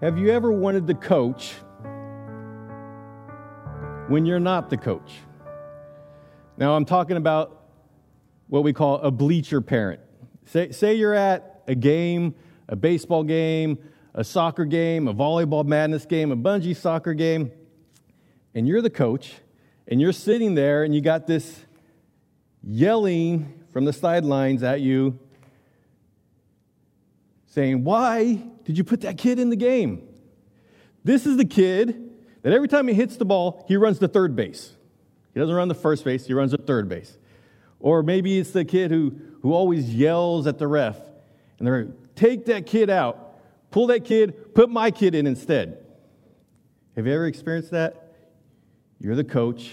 Have you ever wanted to coach when you're not the coach? Now, I'm talking about what we call a bleacher parent. Say, say you're at a game, a baseball game, a soccer game, a volleyball madness game, a bungee soccer game, and you're the coach, and you're sitting there and you got this yelling from the sidelines at you saying, Why did you put that kid in the game? This is the kid that every time he hits the ball, he runs to third base. He doesn't run the first base, he runs to third base. Or maybe it's the kid who, who always yells at the ref, and they're take that kid out, pull that kid, put my kid in instead. Have you ever experienced that? You're the coach,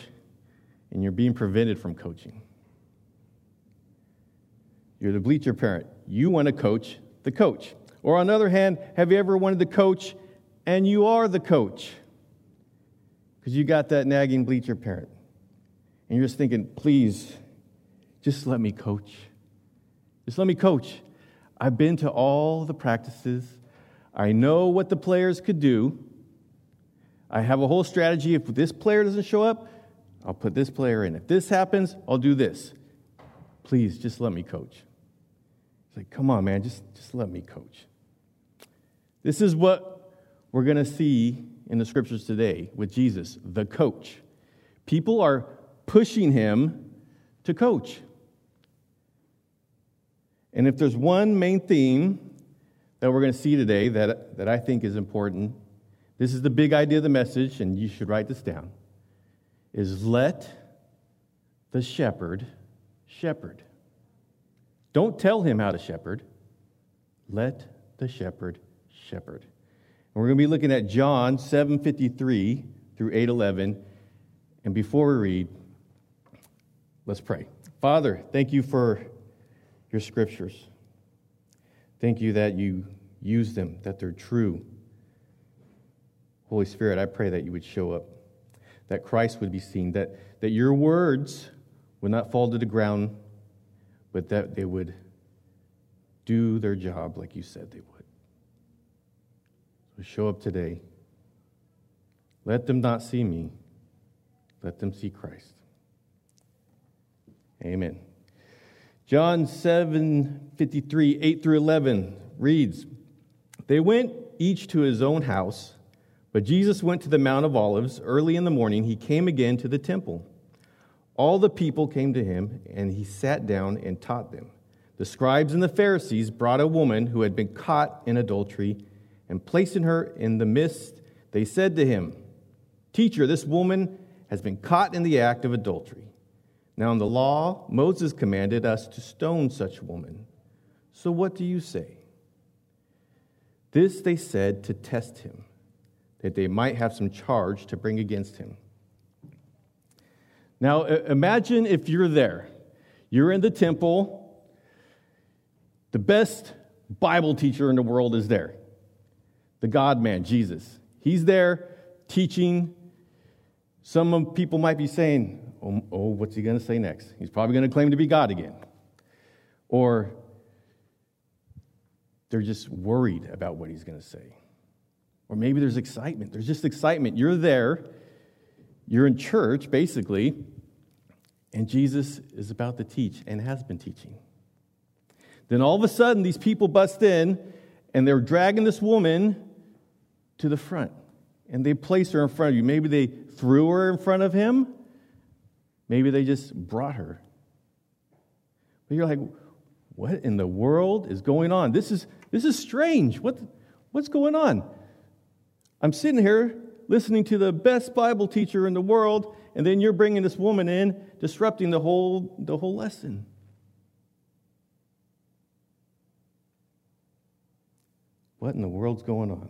and you're being prevented from coaching. You're the bleacher parent. You want to coach the coach. Or on the other hand, have you ever wanted to coach and you are the coach? Because you got that nagging bleacher parent. And you're just thinking, please, just let me coach. Just let me coach. I've been to all the practices. I know what the players could do. I have a whole strategy. If this player doesn't show up, I'll put this player in. If this happens, I'll do this. Please, just let me coach. It's like, come on, man, just, just let me coach. This is what we're going to see in the scriptures today with Jesus, the coach. People are pushing him to coach. And if there's one main theme that we're going to see today that, that I think is important, this is the big idea of the message, and you should write this down, is let the shepherd shepherd. Don't tell him how to shepherd. Let the shepherd shepherd. And we're going to be looking at John 7:53 through 8:11. And before we read, let's pray. Father, thank you for your scriptures. Thank you that you use them, that they're true. Holy Spirit, I pray that you would show up, that Christ would be seen, that, that your words would not fall to the ground but that they would do their job like you said they would. So show up today. Let them not see me, let them see Christ. Amen. John 7 53, 8 through 11 reads They went each to his own house, but Jesus went to the Mount of Olives. Early in the morning, he came again to the temple. All the people came to him, and he sat down and taught them. The scribes and the Pharisees brought a woman who had been caught in adultery, and placing her in the midst, they said to him, Teacher, this woman has been caught in the act of adultery. Now, in the law, Moses commanded us to stone such a woman. So what do you say? This they said to test him, that they might have some charge to bring against him. Now, imagine if you're there. You're in the temple. The best Bible teacher in the world is there the God man, Jesus. He's there teaching. Some people might be saying, oh, oh what's he going to say next? He's probably going to claim to be God again. Or they're just worried about what he's going to say. Or maybe there's excitement. There's just excitement. You're there you're in church, basically, and Jesus is about to teach and has been teaching. Then all of a sudden, these people bust in and they're dragging this woman to the front. And they place her in front of you. Maybe they threw her in front of him. Maybe they just brought her. But you're like, what in the world is going on? This is, this is strange. What, what's going on? I'm sitting here listening to the best Bible teacher in the world, and then you're bringing this woman in, disrupting the whole, the whole lesson. What in the world's going on?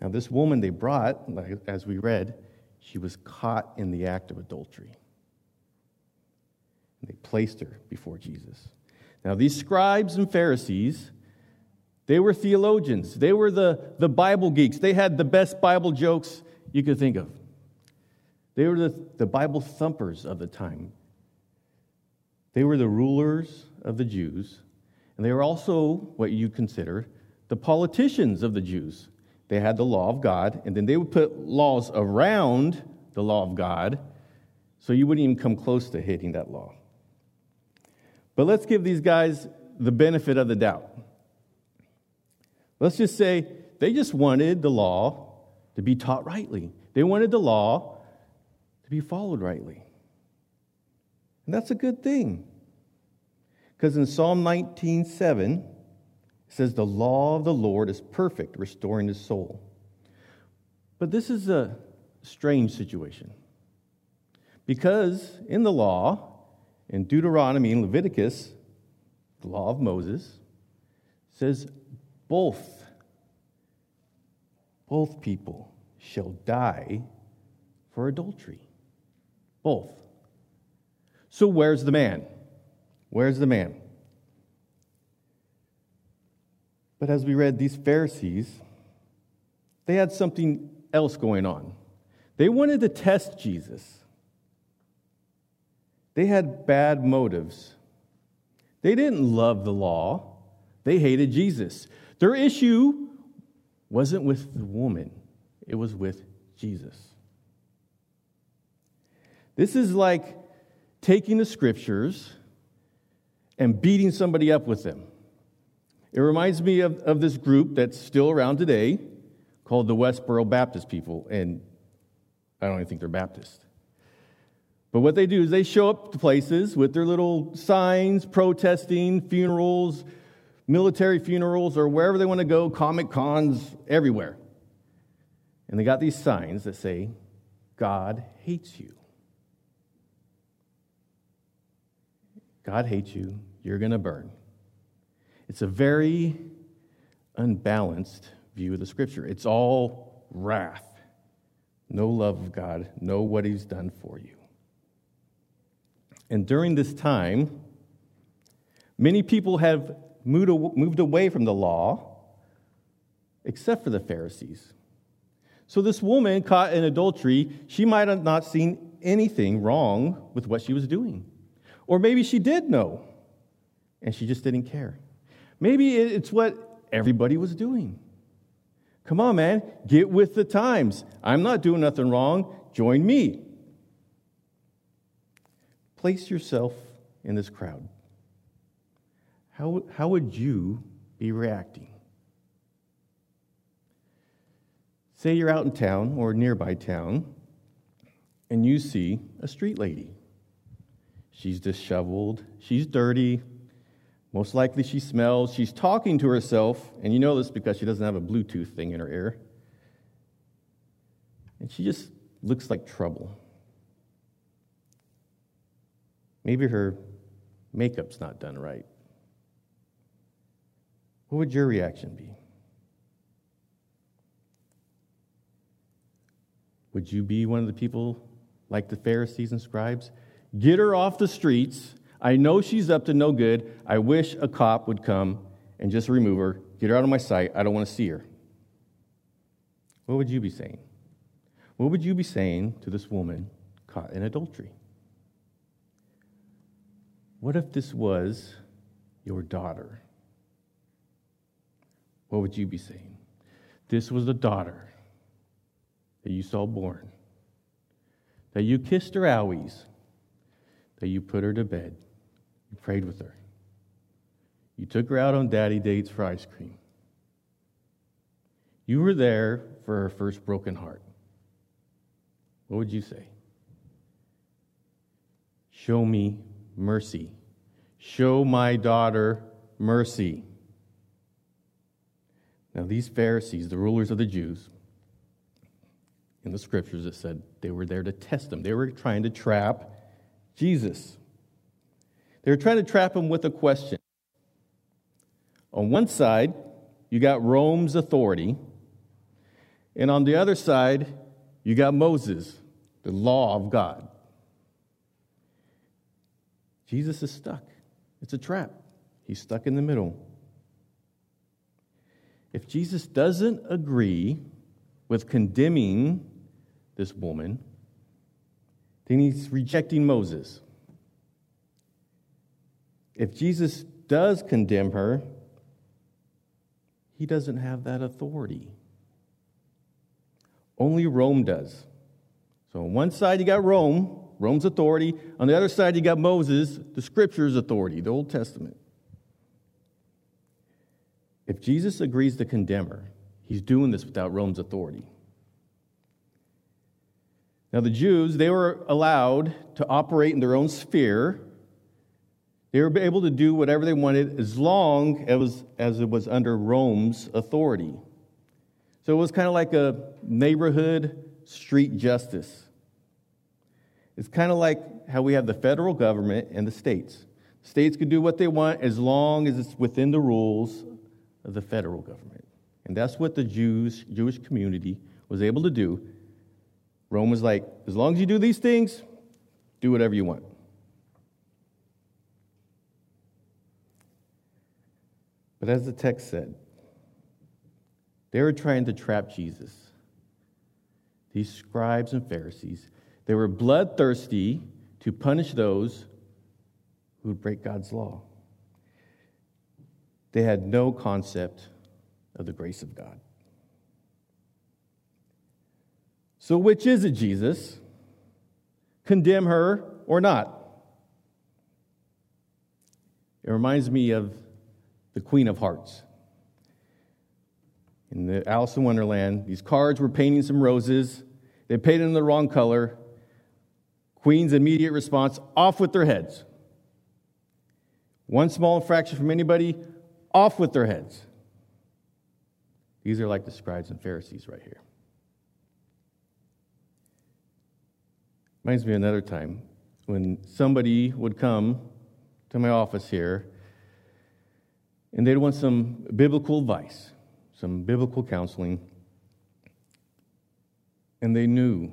Now, this woman they brought, as we read, she was caught in the act of adultery. They placed her before Jesus. Now, these scribes and Pharisees, they were theologians. They were the, the Bible geeks. They had the best Bible jokes you could think of. They were the, the Bible thumpers of the time. They were the rulers of the Jews, and they were also what you consider the politicians of the Jews. They had the law of God, and then they would put laws around the law of God so you wouldn't even come close to hitting that law. But let's give these guys the benefit of the doubt. Let's just say they just wanted the law to be taught rightly. They wanted the law to be followed rightly. And that's a good thing. Because in Psalm 19:7 it says the law of the Lord is perfect, restoring the soul. But this is a strange situation. Because in the law, in Deuteronomy and Leviticus, the law of Moses says both both people shall die for adultery. Both. So where's the man? Where's the man? But as we read, these Pharisees, they had something else going on. They wanted to test Jesus. They had bad motives. They didn't love the law, they hated Jesus. Their issue wasn't with the woman, it was with Jesus. This is like taking the scriptures and beating somebody up with them. It reminds me of, of this group that's still around today called the Westboro Baptist people, and I don't even think they're Baptist. But what they do is they show up to places with their little signs protesting funerals, military funerals, or wherever they want to go, comic cons, everywhere. And they got these signs that say, God hates you. God hates you. You're going to burn. It's a very unbalanced view of the scripture. It's all wrath, no love of God, know what He's done for you. And during this time, many people have moved away from the law, except for the Pharisees. So, this woman caught in adultery, she might have not seen anything wrong with what she was doing. Or maybe she did know, and she just didn't care. Maybe it's what everybody was doing. Come on, man, get with the times. I'm not doing nothing wrong. Join me. Place yourself in this crowd. How, how would you be reacting? Say you're out in town or nearby town and you see a street lady. She's disheveled, she's dirty, most likely she smells, she's talking to herself, and you know this because she doesn't have a Bluetooth thing in her ear. And she just looks like trouble. Maybe her makeup's not done right. What would your reaction be? Would you be one of the people like the Pharisees and scribes? Get her off the streets. I know she's up to no good. I wish a cop would come and just remove her, get her out of my sight. I don't want to see her. What would you be saying? What would you be saying to this woman caught in adultery? What if this was your daughter? What would you be saying? This was the daughter that you saw born, that you kissed her owies, that you put her to bed, you prayed with her, you took her out on daddy dates for ice cream. You were there for her first broken heart. What would you say? Show me mercy. Show my daughter mercy. Now, these Pharisees, the rulers of the Jews, in the scriptures, it said they were there to test him. They were trying to trap Jesus. They were trying to trap him with a question. On one side, you got Rome's authority, and on the other side, you got Moses, the law of God. Jesus is stuck. It's a trap. He's stuck in the middle. If Jesus doesn't agree with condemning this woman, then he's rejecting Moses. If Jesus does condemn her, he doesn't have that authority. Only Rome does. So on one side, you got Rome, Rome's authority. On the other side, you got Moses, the scripture's authority, the Old Testament. If Jesus agrees to condemn her, he's doing this without Rome's authority. Now, the Jews, they were allowed to operate in their own sphere. They were able to do whatever they wanted as long as, as it was under Rome's authority. So it was kind of like a neighborhood street justice. It's kind of like how we have the federal government and the states. States can do what they want as long as it's within the rules the federal government. And that's what the Jews, Jewish community was able to do. Rome was like, as long as you do these things, do whatever you want. But as the text said, they were trying to trap Jesus. These scribes and Pharisees, they were bloodthirsty to punish those who would break God's law. They had no concept of the grace of God. So, which is it, Jesus? Condemn her or not? It reminds me of the Queen of Hearts. In the Alice in Wonderland, these cards were painting some roses. They painted them the wrong color. Queen's immediate response off with their heads. One small infraction from anybody, off with their heads. These are like the scribes and Pharisees right here. Reminds me another time when somebody would come to my office here and they'd want some biblical advice, some biblical counseling, and they knew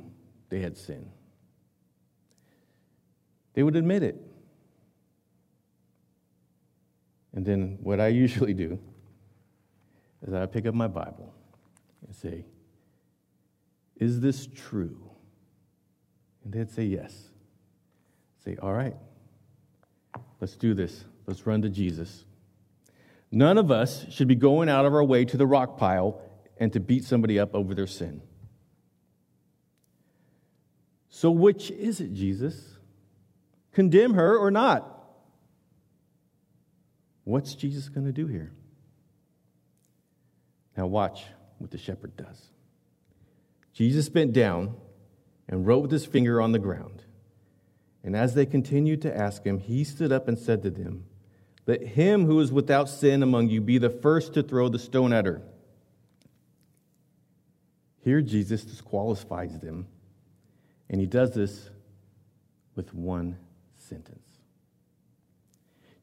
they had sinned. They would admit it. And then what I usually do is I pick up my Bible and say, Is this true? And they'd say, Yes. I'd say, All right, let's do this. Let's run to Jesus. None of us should be going out of our way to the rock pile and to beat somebody up over their sin. So, which is it, Jesus? Condemn her or not? What's Jesus going to do here? Now, watch what the shepherd does. Jesus bent down and wrote with his finger on the ground. And as they continued to ask him, he stood up and said to them, Let him who is without sin among you be the first to throw the stone at her. Here, Jesus disqualifies them, and he does this with one sentence.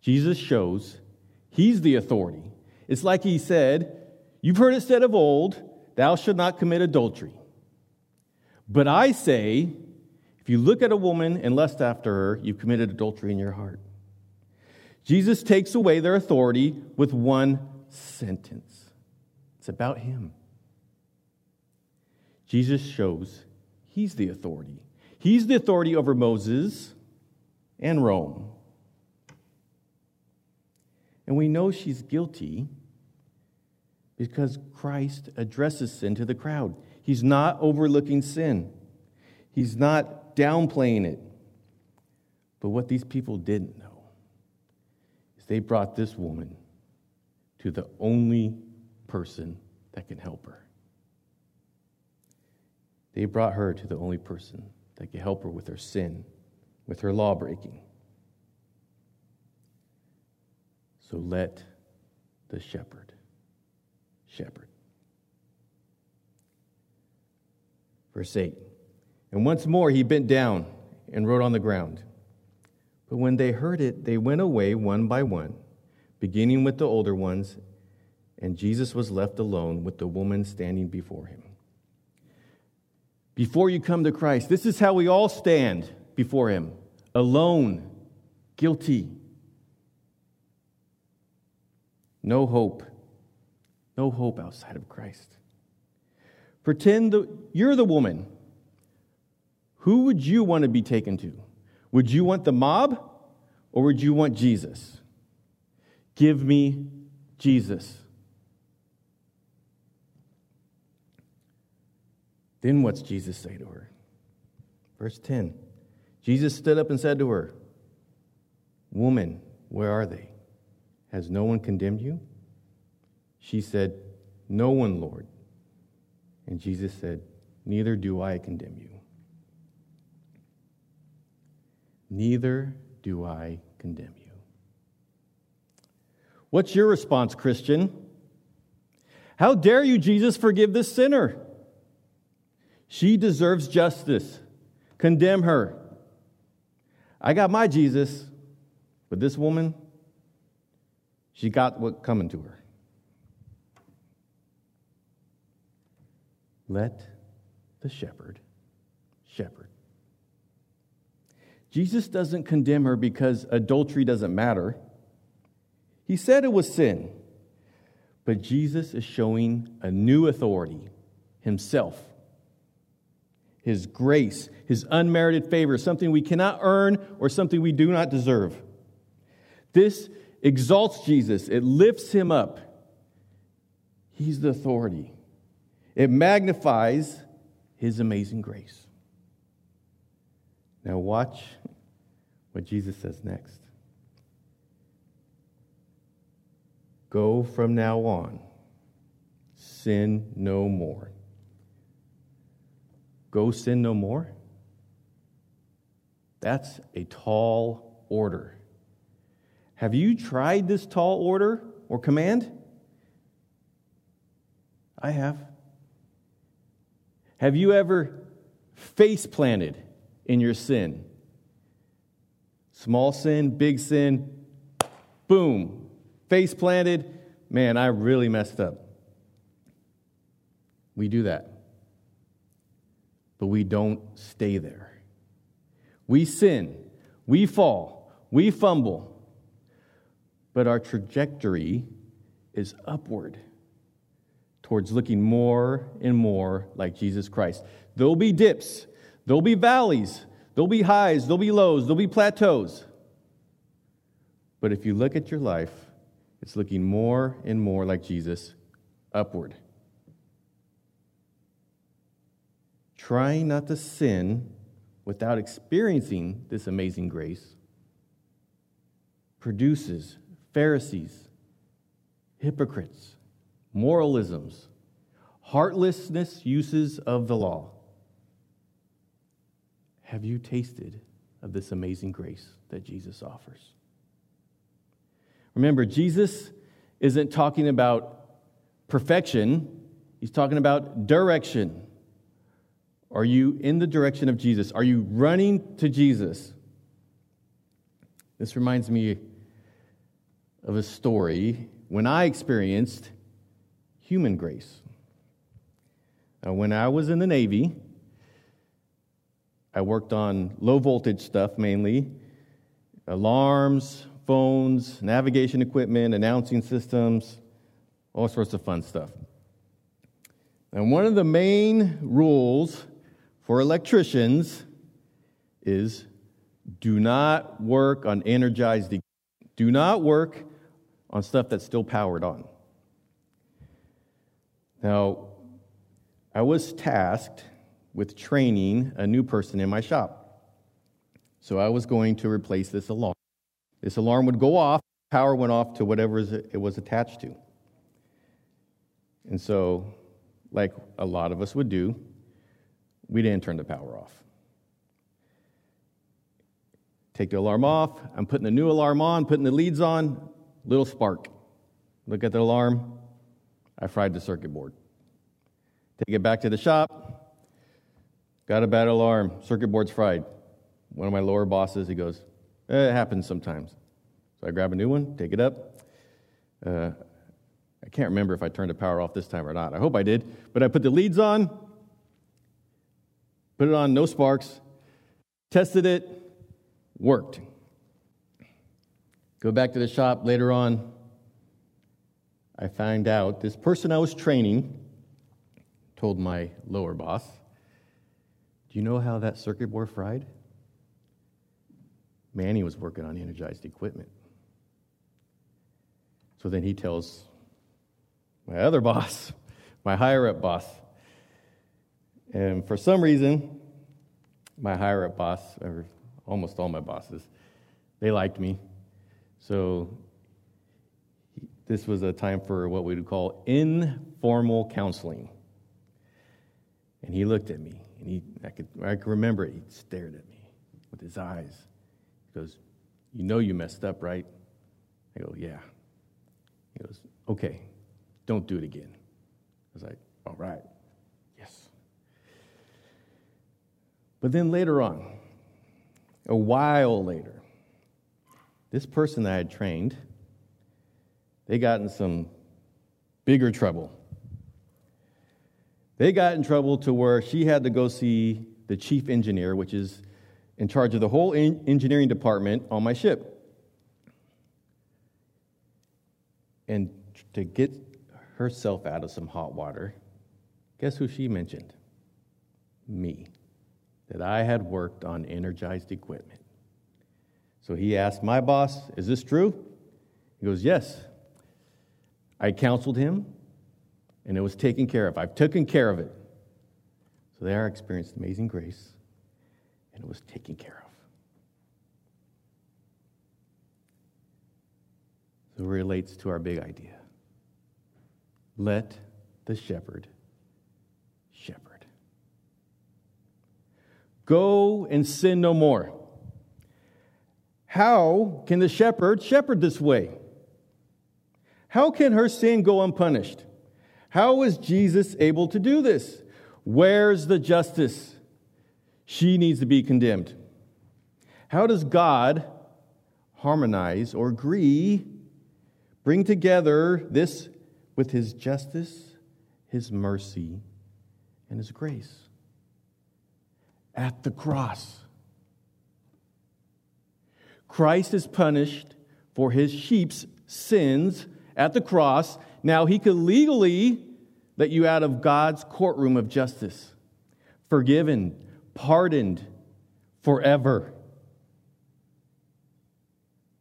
Jesus shows He's the authority. It's like he said, You've heard it said of old, thou shalt not commit adultery. But I say, if you look at a woman and lust after her, you've committed adultery in your heart. Jesus takes away their authority with one sentence. It's about him. Jesus shows he's the authority. He's the authority over Moses and Rome. And we know she's guilty because Christ addresses sin to the crowd. He's not overlooking sin, he's not downplaying it. But what these people didn't know is they brought this woman to the only person that can help her. They brought her to the only person that can help her with her sin, with her law breaking. So let the shepherd shepherd. Verse 8 And once more he bent down and wrote on the ground. But when they heard it, they went away one by one, beginning with the older ones, and Jesus was left alone with the woman standing before him. Before you come to Christ, this is how we all stand before him alone, guilty No hope. No hope outside of Christ. Pretend the you're the woman. Who would you want to be taken to? Would you want the mob or would you want Jesus? Give me Jesus. Then what's Jesus say to her? Verse 10 Jesus stood up and said to her, Woman, where are they? Has no one condemned you? She said, No one, Lord. And Jesus said, Neither do I condemn you. Neither do I condemn you. What's your response, Christian? How dare you, Jesus, forgive this sinner? She deserves justice. Condemn her. I got my Jesus, but this woman, she got what coming to her. Let the shepherd shepherd. Jesus doesn't condemn her because adultery doesn't matter. He said it was sin. But Jesus is showing a new authority himself. His grace, his unmerited favor, something we cannot earn or something we do not deserve. This exalts Jesus, it lifts him up. He's the authority, it magnifies his amazing grace. Now, watch what Jesus says next. Go from now on, sin no more. Go sin no more? That's a tall order. Have you tried this tall order or command? I have. Have you ever face planted in your sin? Small sin, big sin, boom, face planted. Man, I really messed up. We do that. But we don't stay there. We sin, we fall, we fumble, but our trajectory is upward towards looking more and more like Jesus Christ. There'll be dips, there'll be valleys, there'll be highs, there'll be lows, there'll be plateaus. But if you look at your life, it's looking more and more like Jesus upward. Trying not to sin without experiencing this amazing grace produces Pharisees, hypocrites, moralisms, heartlessness uses of the law. Have you tasted of this amazing grace that Jesus offers? Remember, Jesus isn't talking about perfection, he's talking about direction. Are you in the direction of Jesus? Are you running to Jesus? This reminds me of a story when I experienced human grace. Now, when I was in the Navy, I worked on low voltage stuff mainly alarms, phones, navigation equipment, announcing systems, all sorts of fun stuff. And one of the main rules for electricians is do not work on energized do not work on stuff that's still powered on. Now, I was tasked with training a new person in my shop. So I was going to replace this alarm. This alarm would go off, power went off to whatever it was attached to. And so, like a lot of us would do, we didn't turn the power off. Take the alarm off. I'm putting the new alarm on, putting the leads on. Little spark. Look at the alarm. I fried the circuit board. Take it back to the shop. Got a bad alarm. Circuit board's fried. One of my lower bosses, he goes, eh, It happens sometimes. So I grab a new one, take it up. Uh, I can't remember if I turned the power off this time or not. I hope I did. But I put the leads on, put it on, no sparks, tested it, worked. Go back to the shop later on. I find out this person I was training told my lower boss, Do you know how that circuit board fried? Manny was working on energized equipment. So then he tells my other boss, my higher up boss, And for some reason, my higher up boss, or almost all my bosses, they liked me. So this was a time for what we would call informal counseling. And he looked at me, and he, I could, I could remember it. He stared at me with his eyes. He goes, You know you messed up, right? I go, Yeah. He goes, Okay, don't do it again. I was like, All right, yes. But then later on, a while later, this person that I had trained, they got in some bigger trouble. They got in trouble to where she had to go see the chief engineer, which is in charge of the whole engineering department on my ship. And to get herself out of some hot water, guess who she mentioned? Me. That I had worked on energized equipment. So he asked my boss, Is this true? He goes, Yes. I counseled him, and it was taken care of. I've taken care of it. So there I experienced amazing grace, and it was taken care of. So it relates to our big idea. Let the shepherd shepherd. Go and sin no more. How can the shepherd shepherd this way? How can her sin go unpunished? How is Jesus able to do this? Where's the justice? She needs to be condemned. How does God harmonize or agree, bring together this with his justice, his mercy, and his grace? At the cross. Christ is punished for his sheep's sins at the cross. Now he could legally let you out of God's courtroom of justice, forgiven, pardoned forever.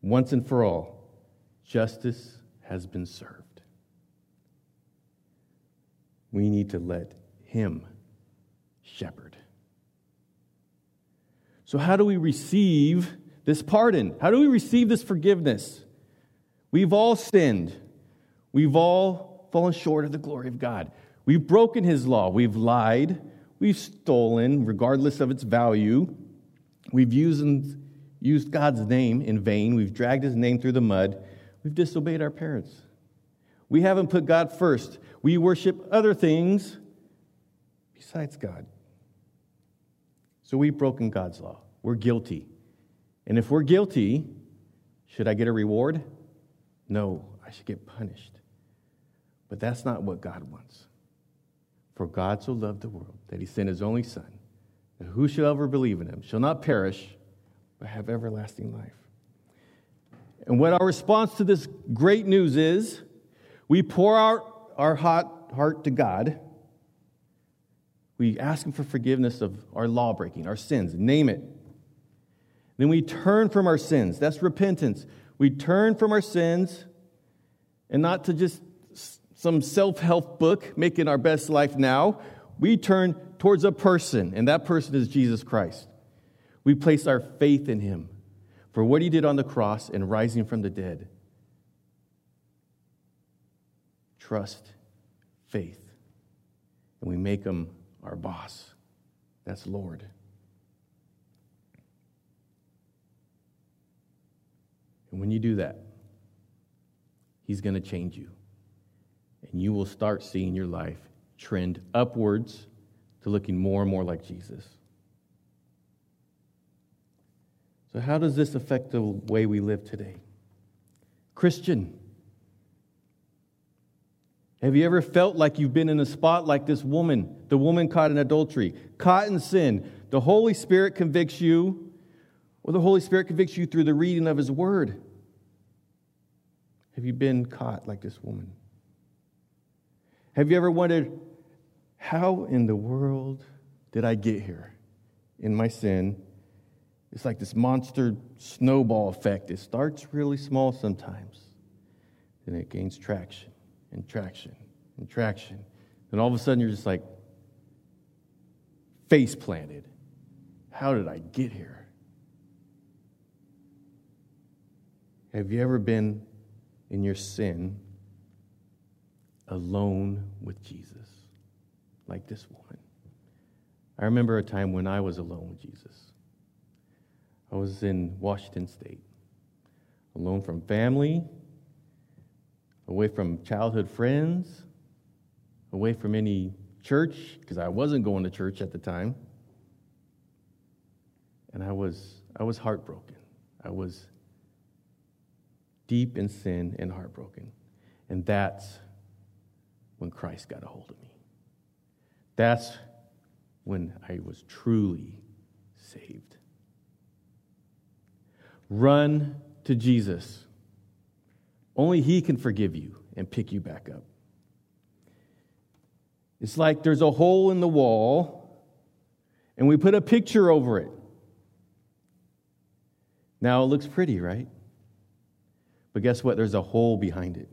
Once and for all, justice has been served. We need to let him shepherd. So, how do we receive this pardon? How do we receive this forgiveness? We've all sinned. We've all fallen short of the glory of God. We've broken his law. We've lied. We've stolen, regardless of its value. We've used, used God's name in vain. We've dragged his name through the mud. We've disobeyed our parents. We haven't put God first. We worship other things besides God. So we've broken God's law. We're guilty. And if we're guilty, should I get a reward? No, I should get punished. But that's not what God wants. For God so loved the world that he sent his only Son, that whosoever believe in him shall not perish, but have everlasting life. And what our response to this great news is, we pour out our hot heart to God. We ask him for forgiveness of our law breaking, our sins, name it. Then we turn from our sins. That's repentance. We turn from our sins and not to just some self help book, making our best life now. We turn towards a person, and that person is Jesus Christ. We place our faith in him for what he did on the cross and rising from the dead. Trust, faith, and we make him our boss. That's Lord. And when you do that, he's going to change you and you will start seeing your life trend upwards to looking more and more like Jesus. So, how does this affect the way we live today? Christian, have you ever felt like you've been in a spot like this woman, the woman caught in adultery, caught in sin? The Holy Spirit convicts you, or the Holy Spirit convicts you through the reading of His Word. Have you been caught like this woman? Have you ever wondered, how in the world did I get here in my sin? It's like this monster snowball effect. It starts really small sometimes, then it gains traction and traction and traction. And all of a sudden, you're just like, face planted. How did I get here? Have you ever been in your sin alone with Jesus, like this woman? I remember a time when I was alone with Jesus. I was in Washington State, alone from family, away from childhood friends, away from any church, because I wasn't going to church at the time. And I was, I was heartbroken. I was deep in sin and heartbroken. And that's when Christ got a hold of me. That's when I was truly saved. Run to Jesus. Only He can forgive you and pick you back up. It's like there's a hole in the wall and we put a picture over it. Now it looks pretty, right? But guess what? There's a hole behind it.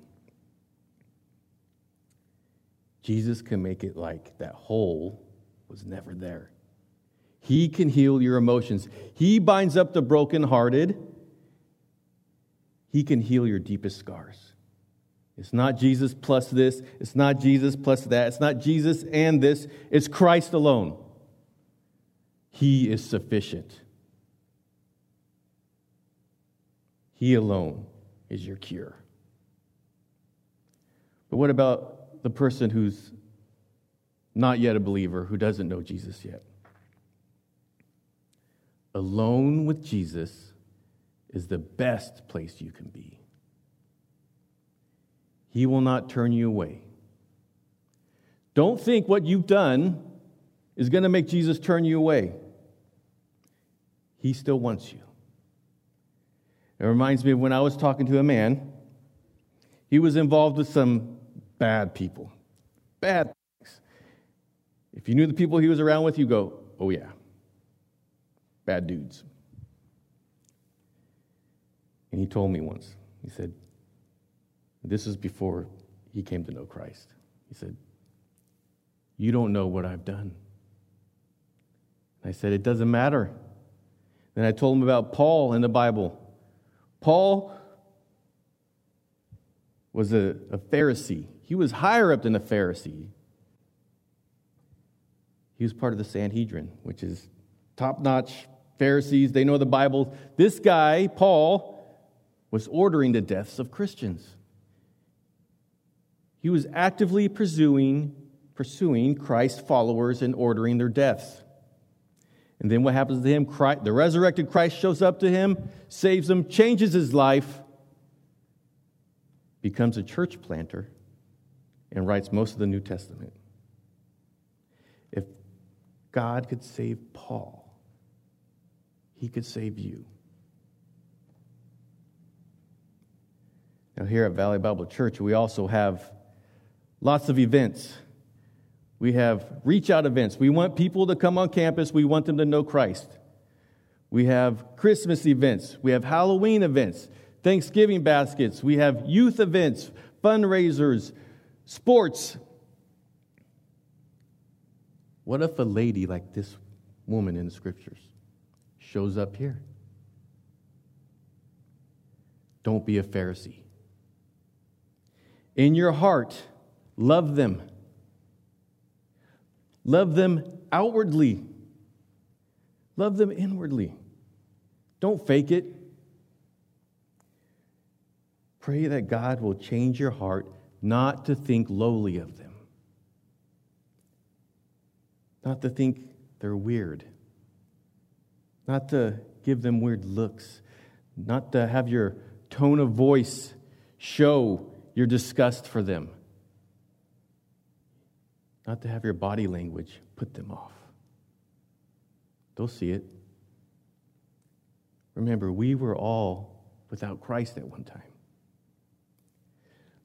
Jesus can make it like that hole was never there. He can heal your emotions. He binds up the brokenhearted. He can heal your deepest scars. It's not Jesus plus this. It's not Jesus plus that. It's not Jesus and this. It's Christ alone. He is sufficient. He alone is your cure. But what about the person who's not yet a believer, who doesn't know Jesus yet? Alone with Jesus is the best place you can be. He will not turn you away. Don't think what you've done is going to make Jesus turn you away. He still wants you. It reminds me of when I was talking to a man. He was involved with some bad people. Bad things. If you knew the people he was around with, you go, oh, yeah. Bad dudes. And he told me once, he said, this is before he came to know Christ. He said, You don't know what I've done. I said, It doesn't matter. Then I told him about Paul in the Bible. Paul was a, a Pharisee, he was higher up than a Pharisee. He was part of the Sanhedrin, which is top notch Pharisees. They know the Bible. This guy, Paul, was ordering the deaths of Christians. He was actively pursuing, pursuing Christ's followers and ordering their deaths. And then what happens to him? Christ, the resurrected Christ shows up to him, saves him, changes his life, becomes a church planter, and writes most of the New Testament. If God could save Paul, he could save you. Now, here at Valley Bible Church, we also have Lots of events. We have reach out events. We want people to come on campus. We want them to know Christ. We have Christmas events. We have Halloween events, Thanksgiving baskets. We have youth events, fundraisers, sports. What if a lady like this woman in the scriptures shows up here? Don't be a Pharisee. In your heart, Love them. Love them outwardly. Love them inwardly. Don't fake it. Pray that God will change your heart not to think lowly of them, not to think they're weird, not to give them weird looks, not to have your tone of voice show your disgust for them not to have your body language put them off. They'll see it. Remember, we were all without Christ at one time.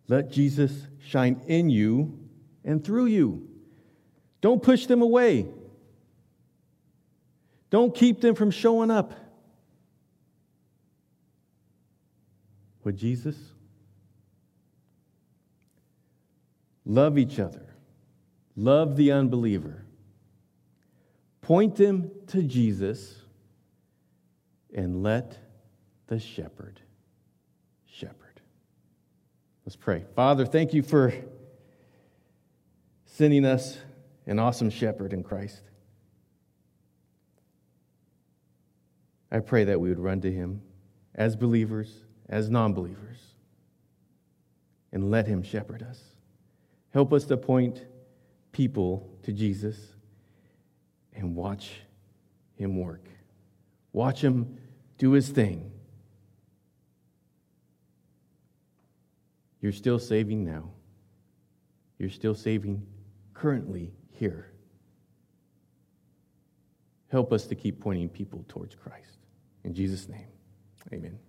Let Jesus shine in you and through you. Don't push them away. Don't keep them from showing up. With Jesus, love each other Love the unbeliever. point them to Jesus, and let the shepherd shepherd. Let's pray. Father, thank you for sending us an awesome shepherd in Christ. I pray that we would run to him as believers, as non believers, and let him shepherd us. Help us to point people to Jesus and watch him work. Watch him do his thing. You're still saving now. You're still saving currently here. Help us to keep pointing people towards Christ. In Jesus' name, amen.